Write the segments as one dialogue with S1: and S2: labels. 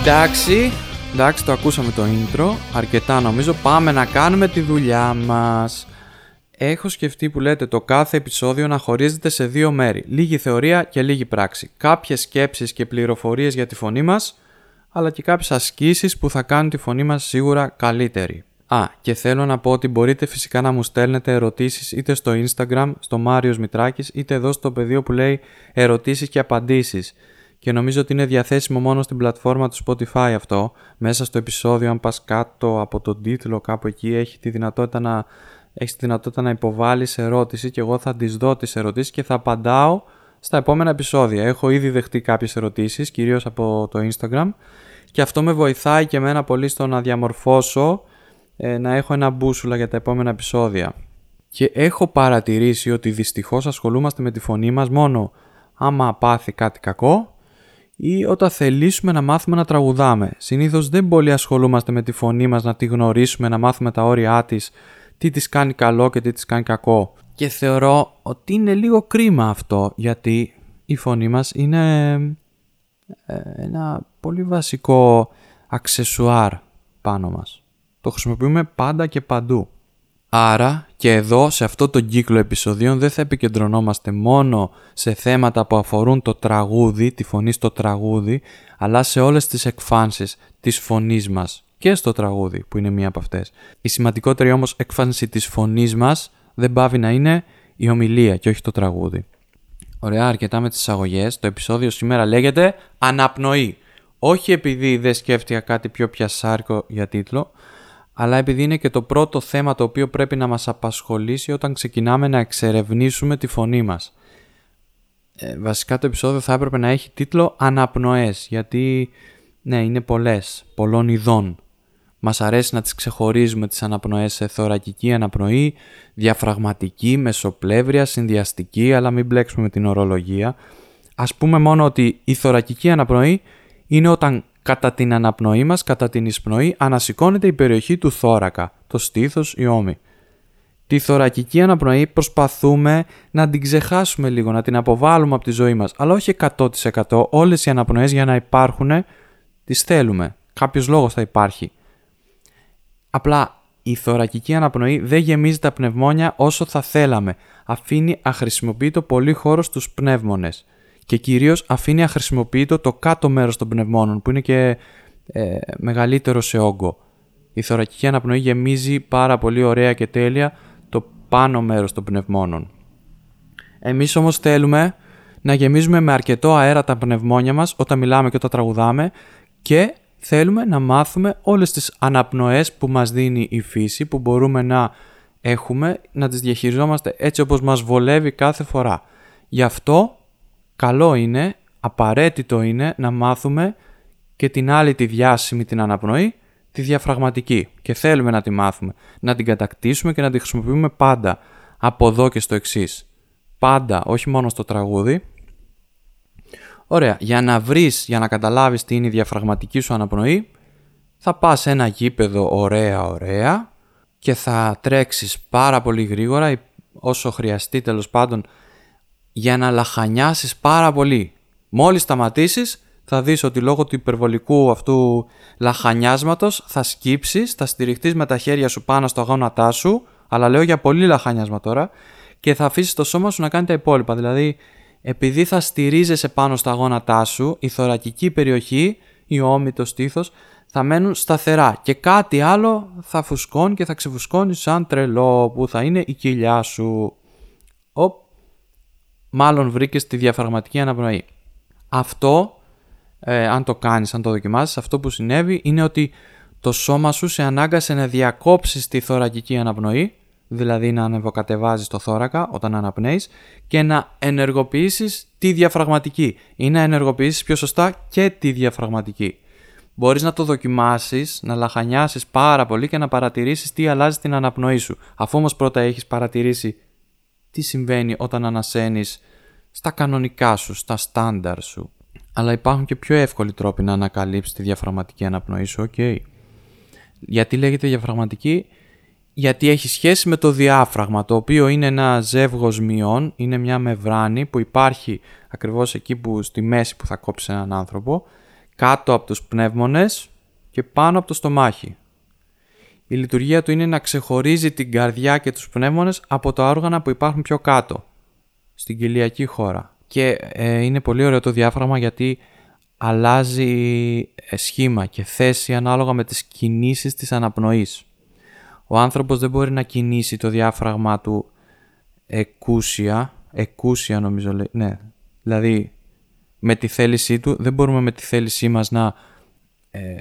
S1: Εντάξει, εντάξει το ακούσαμε το intro, αρκετά νομίζω, πάμε να κάνουμε τη δουλειά μας. Έχω σκεφτεί που λέτε το κάθε επεισόδιο να χωρίζεται σε δύο μέρη, λίγη θεωρία και λίγη πράξη. Κάποιες σκέψεις και πληροφορίες για τη φωνή μας, αλλά και κάποιες ασκήσεις που θα κάνουν τη φωνή μας σίγουρα καλύτερη. Α, και θέλω να πω ότι μπορείτε φυσικά να μου στέλνετε ερωτήσεις είτε στο Instagram, στο Μάριος Μητράκης, είτε εδώ στο πεδίο που λέει ερωτήσεις και απαντήσεις. Και νομίζω ότι είναι διαθέσιμο μόνο στην πλατφόρμα του Spotify αυτό. Μέσα στο επεισόδιο, αν πας κάτω από τον τίτλο κάπου εκεί, έχει τη δυνατότητα να, έχεις τη δυνατότητα να υποβάλεις ερώτηση και εγώ θα τις δω τις ερωτήσεις και θα απαντάω στα επόμενα επεισόδια. Έχω ήδη δεχτεί κάποιες ερωτήσεις, κυρίως από το Instagram και αυτό με βοηθάει και εμένα πολύ στο να διαμορφώσω ε, να έχω ένα μπούσουλα για τα επόμενα επεισόδια. Και έχω παρατηρήσει ότι δυστυχώς ασχολούμαστε με τη φωνή μας μόνο άμα πάθει κάτι κακό ή όταν θελήσουμε να μάθουμε να τραγουδάμε. Συνήθως δεν πολύ ασχολούμαστε με τη φωνή μας να τη γνωρίσουμε, να μάθουμε τα όρια της, τι της κάνει καλό και τι της κάνει κακό. Και θεωρώ ότι είναι λίγο κρίμα αυτό γιατί η φωνή μας είναι ε, ένα πολύ βασικό αξεσουάρ πάνω μας. Το χρησιμοποιούμε πάντα και παντού. Άρα και εδώ σε αυτό το κύκλο επεισοδίων δεν θα επικεντρωνόμαστε μόνο σε θέματα που αφορούν το τραγούδι, τη φωνή στο τραγούδι, αλλά σε όλες τις εκφάνσεις της φωνής μας και στο τραγούδι που είναι μία από αυτές. Η σημαντικότερη όμως εκφάνση της φωνής μας δεν πάβει να είναι η ομιλία και όχι το τραγούδι. Ωραία, αρκετά με τις εισαγωγές. Το επεισόδιο σήμερα λέγεται «Αναπνοή». Όχι επειδή δεν σκέφτηκα κάτι πιο πιασάρικο για τίτλο, αλλά επειδή είναι και το πρώτο θέμα το οποίο πρέπει να μας απασχολήσει όταν ξεκινάμε να εξερευνήσουμε τη φωνή μας. Ε, βασικά το επεισόδιο θα έπρεπε να έχει τίτλο «Αναπνοές», γιατί ναι, είναι πολλές, πολλών ειδών. Μας αρέσει να τις ξεχωρίζουμε τις αναπνοές σε θωρακική αναπνοή, διαφραγματική, μεσοπλεύρια, συνδυαστική, αλλά μην μπλέξουμε με την ορολογία. Ας πούμε μόνο ότι η θωρακική αναπνοή είναι όταν κατά την αναπνοή μας, κατά την εισπνοή, ανασηκώνεται η περιοχή του θώρακα, το στήθος, η ώμη. Τη θωρακική αναπνοή προσπαθούμε να την ξεχάσουμε λίγο, να την αποβάλουμε από τη ζωή μας, αλλά όχι 100%. Όλες οι αναπνοές για να υπάρχουν τις θέλουμε. Κάποιος λόγος θα υπάρχει. Απλά η θωρακική αναπνοή δεν γεμίζει τα πνευμόνια όσο θα θέλαμε. Αφήνει αχρησιμοποιητό πολύ χώρο στους πνεύμονες και κυρίως αφήνει αχρησιμοποιητό το κάτω μέρος των πνευμόνων που είναι και ε, μεγαλύτερο σε όγκο. Η θωρακική αναπνοή γεμίζει πάρα πολύ ωραία και τέλεια το πάνω μέρος των πνευμόνων. Εμείς όμως θέλουμε να γεμίζουμε με αρκετό αέρα τα πνευμόνια μας όταν μιλάμε και όταν τραγουδάμε και θέλουμε να μάθουμε όλες τις αναπνοές που μας δίνει η φύση που μπορούμε να έχουμε, να τις διαχειριζόμαστε έτσι όπως μας βολεύει κάθε φορά. Γι' αυτό καλό είναι, απαραίτητο είναι να μάθουμε και την άλλη τη διάσημη την αναπνοή, τη διαφραγματική και θέλουμε να τη μάθουμε, να την κατακτήσουμε και να τη χρησιμοποιούμε πάντα από εδώ και στο εξής. Πάντα, όχι μόνο στο τραγούδι. Ωραία, για να βρεις, για να καταλάβεις τι είναι η διαφραγματική σου αναπνοή, θα πας σε ένα γήπεδο ωραία ωραία και θα τρέξεις πάρα πολύ γρήγορα όσο χρειαστεί τέλος πάντων για να λαχανιάσεις πάρα πολύ. Μόλις σταματήσεις θα δεις ότι λόγω του υπερβολικού αυτού λαχανιάσματος θα σκύψεις, θα στηριχτείς με τα χέρια σου πάνω στο αγώνατά σου, αλλά λέω για πολύ λαχανιάσμα τώρα, και θα αφήσεις το σώμα σου να κάνει τα υπόλοιπα. Δηλαδή, επειδή θα στηρίζεσαι πάνω στα αγώνατά σου, η θωρακική περιοχή, η ώμη, το στήθος, θα μένουν σταθερά και κάτι άλλο θα φουσκώνει και θα ξεφουσκώνεις σαν τρελό που θα είναι η κοιλιά σου. Οπ, μάλλον βρήκες τη διαφραγματική αναπνοή. Αυτό, ε, αν το κάνεις, αν το δοκιμάσεις, αυτό που συνέβη είναι ότι το σώμα σου σε ανάγκασε να διακόψεις τη θωρακική αναπνοή, δηλαδή να ανεβοκατεβάζεις το θώρακα όταν αναπνέεις και να ενεργοποιήσεις τη διαφραγματική ή να ενεργοποιήσεις πιο σωστά και τη διαφραγματική. Μπορείς να το δοκιμάσεις, να λαχανιάσεις πάρα πολύ και να παρατηρήσεις τι αλλάζει στην αναπνοή σου. Αφού όμως πρώτα έχεις παρατηρήσει τι συμβαίνει όταν ανασένεις στα κανονικά σου, στα στάνταρ σου. Αλλά υπάρχουν και πιο εύκολοι τρόποι να ανακαλύψεις τη διαφραγματική αναπνοή σου, ok. Γιατί λέγεται διαφραγματική, γιατί έχει σχέση με το διάφραγμα, το οποίο είναι ένα ζεύγος μειών, είναι μια μεβράνη που υπάρχει ακριβώς εκεί που στη μέση που θα κόψεις έναν άνθρωπο, κάτω από τους πνεύμονες και πάνω από το στομάχι. Η λειτουργία του είναι να ξεχωρίζει την καρδιά και τους πνεύμονες από τα όργανα που υπάρχουν πιο κάτω, στην κοιλιακή χώρα. Και ε, είναι πολύ ωραίο το διάφραγμα γιατί αλλάζει ε, σχήμα και θέση ανάλογα με τις κινήσεις της αναπνοής. Ο άνθρωπος δεν μπορεί να κινήσει το διάφραγμα του εκούσια, εκούσια νομίζω λέει, ναι, δηλαδή με τη θέλησή του, δεν μπορούμε με τη θέλησή μας να ε,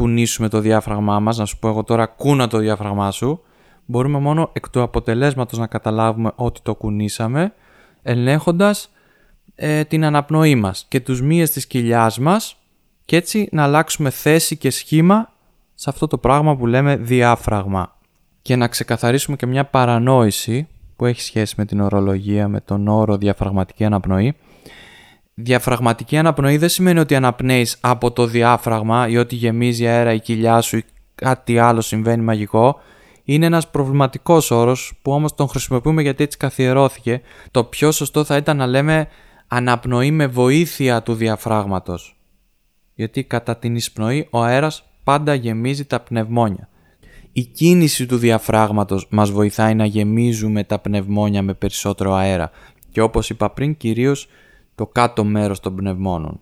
S1: κουνήσουμε το διάφραγμά μας, να σου πω εγώ τώρα κούνα το διάφραγμά σου, μπορούμε μόνο εκ του αποτελέσματος να καταλάβουμε ότι το κουνήσαμε, ελέγχοντας ε, την αναπνοή μας και τους μύες της κοιλιάς μας και έτσι να αλλάξουμε θέση και σχήμα σε αυτό το πράγμα που λέμε διάφραγμα. Και να ξεκαθαρίσουμε και μια παρανόηση που έχει σχέση με την ορολογία, με τον όρο διαφραγματική αναπνοή. Διαφραγματική αναπνοή δεν σημαίνει ότι αναπνέεις από το διάφραγμα ή ότι γεμίζει αέρα η κοιλιά σου ή κάτι άλλο συμβαίνει μαγικό. Είναι ένας προβληματικός όρος που όμως τον χρησιμοποιούμε γιατί έτσι καθιερώθηκε. Το πιο σωστό θα ήταν να λέμε αναπνοή με βοήθεια του διαφράγματος. Γιατί κατά την εισπνοή ο αέρας πάντα γεμίζει τα πνευμόνια. Η κίνηση του διαφράγματος μας βοηθάει να γεμίζουμε τα πνευμόνια με περισσότερο αέρα και όπως είπα πριν κυρίως το κάτω μέρος των πνευμόνων.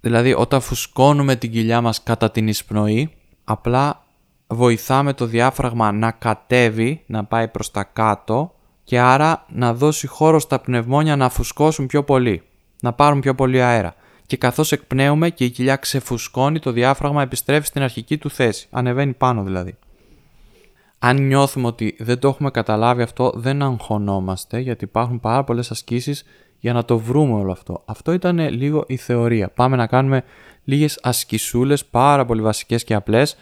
S1: Δηλαδή όταν φουσκώνουμε την κοιλιά μας κατά την εισπνοή απλά βοηθάμε το διάφραγμα να κατέβει, να πάει προς τα κάτω και άρα να δώσει χώρο στα πνευμόνια να φουσκώσουν πιο πολύ, να πάρουν πιο πολύ αέρα. Και καθώς εκπνέουμε και η κοιλιά ξεφουσκώνει, το διάφραγμα επιστρέφει στην αρχική του θέση, ανεβαίνει πάνω δηλαδή. Αν νιώθουμε ότι δεν το έχουμε καταλάβει αυτό, δεν αγχωνόμαστε, γιατί υπάρχουν πάρα πολλές ασκήσεις για να το βρούμε όλο αυτό. Αυτό ήταν λίγο η θεωρία. Πάμε να κάνουμε λίγες ασκησούλες, πάρα πολύ βασικές και απλές,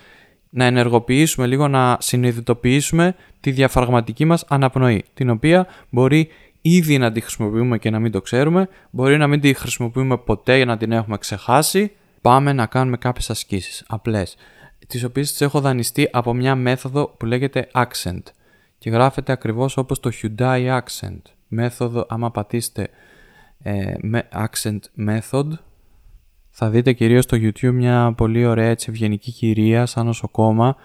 S1: να ενεργοποιήσουμε λίγο, να συνειδητοποιήσουμε τη διαφραγματική μας αναπνοή, την οποία μπορεί ήδη να τη χρησιμοποιούμε και να μην το ξέρουμε, μπορεί να μην τη χρησιμοποιούμε ποτέ για να την έχουμε ξεχάσει. Πάμε να κάνουμε κάποιες ασκήσεις, απλές, τις οποίες τις έχω δανειστεί από μια μέθοδο που λέγεται accent και γράφεται ακριβώς όπως το Hyundai accent. Μέθοδο, άμα πατήσετε ε, accent method, θα δείτε κυρίως στο YouTube μια πολύ ωραία έτσι ευγενική κυρία σαν νοσοκόμα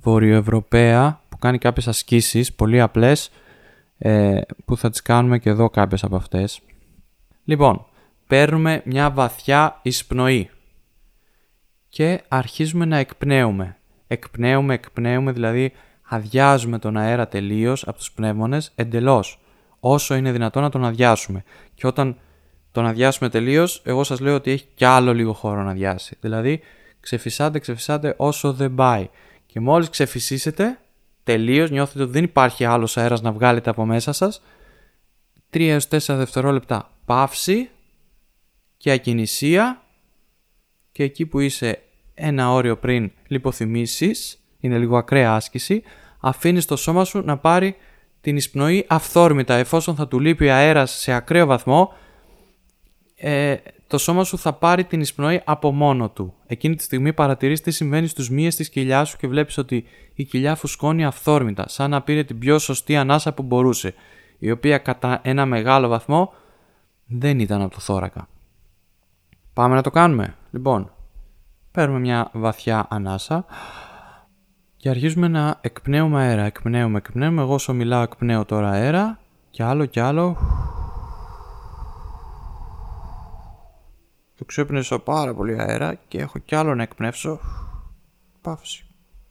S1: βορειοευρωπαία που κάνει κάποιες ασκήσεις πολύ απλές ε, που θα τις κάνουμε και εδώ κάποιες από αυτές. Λοιπόν, παίρνουμε μια βαθιά εισπνοή και αρχίζουμε να εκπνέουμε. Εκπνέουμε, εκπνέουμε, δηλαδή αδειάζουμε τον αέρα τελείως από τους πνεύμονες εντελώς, όσο είναι δυνατόν να τον αδειάσουμε. Και όταν τον αδειάσουμε τελείως, εγώ σας λέω ότι έχει κι άλλο λίγο χώρο να αδειάσει. Δηλαδή, ξεφυσάτε, ξεφυσάτε όσο δεν πάει. Και μόλις ξεφυσίσετε, τελείως νιώθετε ότι δεν υπάρχει άλλος αέρας να βγάλετε από μέσα σας, 3 έως 4 δευτερόλεπτα παύση και ακινησία και εκεί που είσαι ένα όριο πριν λιποθυμήσεις, είναι λίγο ακραία άσκηση, αφήνεις το σώμα σου να πάρει την εισπνοή αυθόρμητα εφόσον θα του λείπει αέρας σε ακραίο βαθμό ε, το σώμα σου θα πάρει την εισπνοή από μόνο του. Εκείνη τη στιγμή παρατηρείς τι συμβαίνει στους μύες της κοιλιά σου και βλέπεις ότι η κοιλιά φουσκώνει αυθόρμητα, σαν να πήρε την πιο σωστή ανάσα που μπορούσε, η οποία κατά ένα μεγάλο βαθμό δεν ήταν από το θώρακα. Πάμε να το κάνουμε. Λοιπόν, παίρνουμε μια βαθιά ανάσα και αρχίζουμε να εκπνέουμε αέρα. Εκπνέουμε, εκπνέουμε. Εγώ όσο μιλάω εκπνέω τώρα αέρα και άλλο και άλλο. Του ξέπνεσα πάρα πολύ αέρα και έχω κι άλλο να εκπνεύσω. Παύση.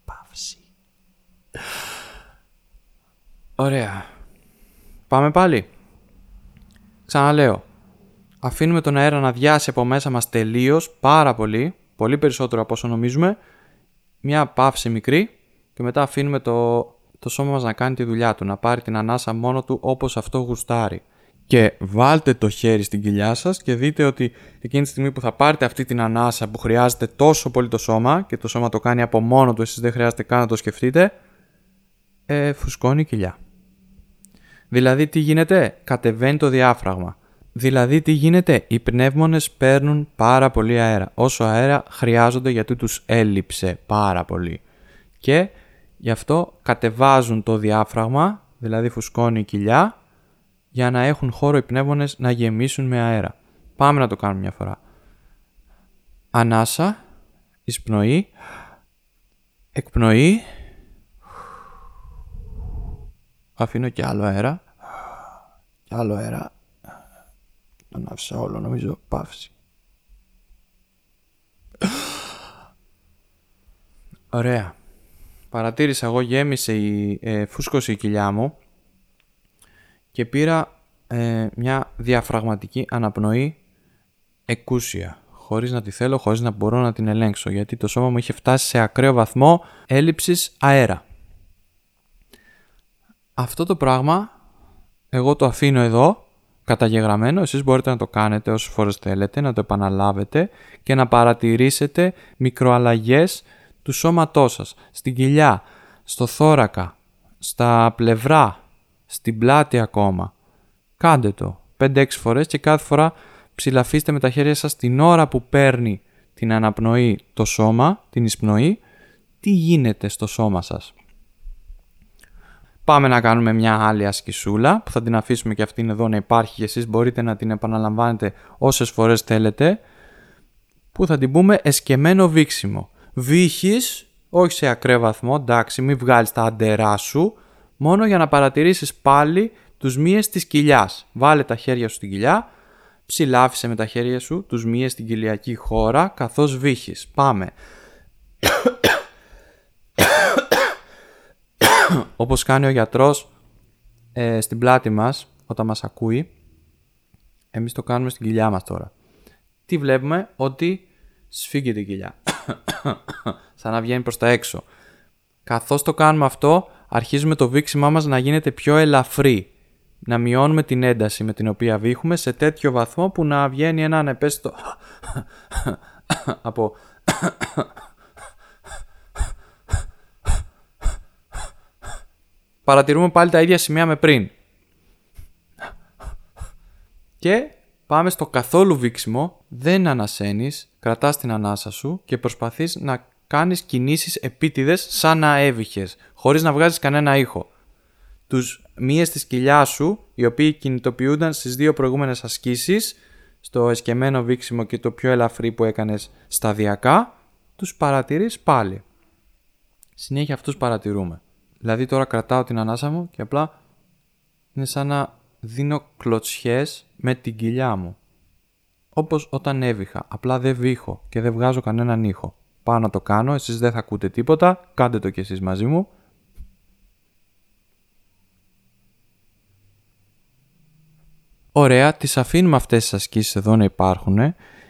S1: Παύση. Ωραία. Πάμε πάλι. Ξαναλέω. Αφήνουμε τον αέρα να διάσει από μέσα μας τελείως, πάρα πολύ, πολύ περισσότερο από όσο νομίζουμε. Μια παύση μικρή και μετά αφήνουμε το, το σώμα μας να κάνει τη δουλειά του, να πάρει την ανάσα μόνο του όπως αυτό γουστάρει και βάλτε το χέρι στην κοιλιά σας και δείτε ότι εκείνη τη στιγμή που θα πάρετε αυτή την ανάσα που χρειάζεται τόσο πολύ το σώμα και το σώμα το κάνει από μόνο του, εσείς δεν χρειάζεται καν να το σκεφτείτε, ε, φουσκώνει η κοιλιά. Δηλαδή τι γίνεται, κατεβαίνει το διάφραγμα. Δηλαδή τι γίνεται, οι πνεύμονες παίρνουν πάρα πολύ αέρα. Όσο αέρα χρειάζονται γιατί τους έλειψε πάρα πολύ. Και Γι' αυτό κατεβάζουν το διάφραγμα, δηλαδή φουσκώνει η κοιλιά, για να έχουν χώρο οι πνεύμονες να γεμίσουν με αέρα. Πάμε να το κάνουμε μια φορά. Ανάσα, εισπνοή, εκπνοή, αφήνω και άλλο αέρα, και άλλο αέρα, τον άφησα όλο νομίζω παύση. Ωραία. Παρατήρησα εγώ γέμισε η ε, φούσκωσε η κοιλιά μου και πήρα ε, μια διαφραγματική αναπνοή εκούσια. Χωρίς να τη θέλω, χωρίς να μπορώ να την ελέγξω γιατί το σώμα μου είχε φτάσει σε ακραίο βαθμό έλλειψης αέρα. Αυτό το πράγμα εγώ το αφήνω εδώ καταγεγραμμένο, εσείς μπορείτε να το κάνετε όσες φορές θέλετε, να το επαναλάβετε και να παρατηρήσετε μικροαλλαγές του σώματός σας, στην κοιλιά, στο θώρακα, στα πλευρά, στην πλάτη ακόμα. Κάντε το 5-6 φορές και κάθε φορά ψηλαφίστε με τα χέρια σας την ώρα που παίρνει την αναπνοή το σώμα, την εισπνοή, τι γίνεται στο σώμα σας; Πάμε να κάνουμε μια άλλη ασκησούλα που θα την αφήσουμε και αυτήν εδώ να υπάρχει και εσείς μπορείτε να την επαναλαμβάνετε όσες φορές θέλετε που θα την πούμε εσκεμμένο βήξιμο. Βύχεις, όχι σε ακραίο βαθμό, εντάξει μην βγάλεις τα αντερά σου μόνο για να παρατηρήσεις πάλι τους μύες της κοιλιάς. Βάλε τα χέρια σου στην κοιλιά, ψηλάφισε με τα χέρια σου τους μύες στην κοιλιακή χώρα καθώς βύχεις. Πάμε. όπως κάνει ο γιατρός ε, στην πλάτη μας όταν μας ακούει, εμείς το κάνουμε στην κοιλιά μας τώρα. Τι βλέπουμε, ότι σφίγγεται η κοιλιά. Σαν να βγαίνει προς τα έξω. Καθώς το κάνουμε αυτό, αρχίζουμε το βήξιμά μας να γίνεται πιο ελαφρύ. Να μειώνουμε την ένταση με την οποία βήχουμε σε τέτοιο βαθμό που να βγαίνει ένα ανεπέστητο από παρατηρούμε πάλι τα ίδια σημεία με πριν. Και πάμε στο καθόλου βήξιμο, δεν ανασένεις, κρατάς την ανάσα σου και προσπαθείς να κάνεις κινήσεις επίτηδες σαν να έβηχες, χωρίς να βγάζεις κανένα ήχο. Τους μύες της κοιλιά σου, οι οποίοι κινητοποιούνταν στις δύο προηγούμενες ασκήσεις, στο εσκεμμένο βήξιμο και το πιο ελαφρύ που έκανες σταδιακά, τους παρατηρείς πάλι. Συνέχεια αυτούς παρατηρούμε. Δηλαδή τώρα κρατάω την ανάσα μου και απλά είναι σαν να δίνω κλωτσιές με την κοιλιά μου. Όπως όταν έβηχα, απλά δεν βήχω και δεν βγάζω κανέναν ήχο. Πάω να το κάνω, εσείς δεν θα ακούτε τίποτα, κάντε το κι εσείς μαζί μου. Ωραία, τις αφήνουμε αυτές τις ασκήσεις εδώ να υπάρχουν.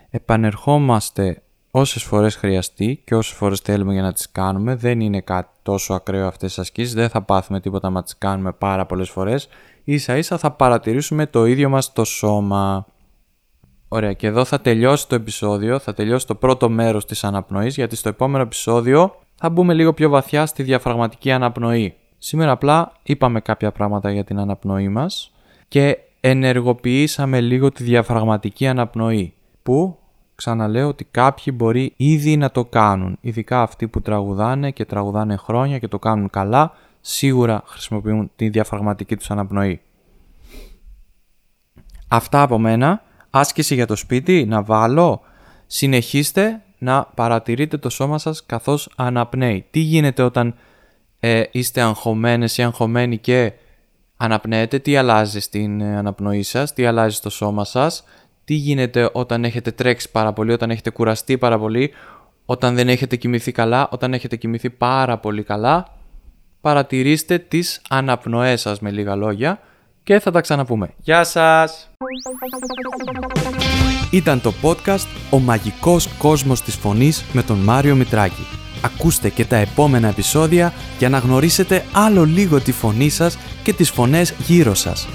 S1: Επανερχόμαστε όσες φορές χρειαστεί και όσες φορές θέλουμε για να τις κάνουμε. Δεν είναι κάτι τόσο ακραίο αυτές τις ασκήσεις, δεν θα πάθουμε τίποτα να τις κάνουμε πάρα πολλές φορές. Ίσα ίσα θα παρατηρήσουμε το ίδιο μας το σώμα. Ωραία και εδώ θα τελειώσει το επεισόδιο, θα τελειώσει το πρώτο μέρος της αναπνοής γιατί στο επόμενο επεισόδιο θα μπούμε λίγο πιο βαθιά στη διαφραγματική αναπνοή. Σήμερα απλά είπαμε κάποια πράγματα για την αναπνοή μας και ενεργοποιήσαμε λίγο τη διαφραγματική αναπνοή που ξαναλέω ότι κάποιοι μπορεί ήδη να το κάνουν. Ειδικά αυτοί που τραγουδάνε και τραγουδάνε χρόνια και το κάνουν καλά, σίγουρα χρησιμοποιούν τη διαφραγματική τους αναπνοή. Αυτά από μένα. Άσκηση για το σπίτι, να βάλω. Συνεχίστε να παρατηρείτε το σώμα σας καθώς αναπνέει. Τι γίνεται όταν ε, είστε αγχωμένες ή αγχωμένοι και αναπνέετε, τι αλλάζει στην ε, αναπνοή σας, τι αλλάζει στο σώμα σας, τι γίνεται όταν έχετε τρέξει πάρα πολύ, όταν έχετε κουραστεί πάρα πολύ, όταν δεν έχετε κοιμηθεί καλά, όταν έχετε κοιμηθεί πάρα πολύ καλά; Παρατηρήστε τις αναπνοές σας με λίγα λόγια και θα τα ξαναπούμε. Γεια σας! Ήταν το podcast «Ο μαγικός κόσμος της φωνής» με τον Μάριο Μητράκη. Ακούστε και τα επόμενα επεισόδια για να γνωρίσετε άλλο λίγο τη φωνή σας και τις φωνές γύρω σας.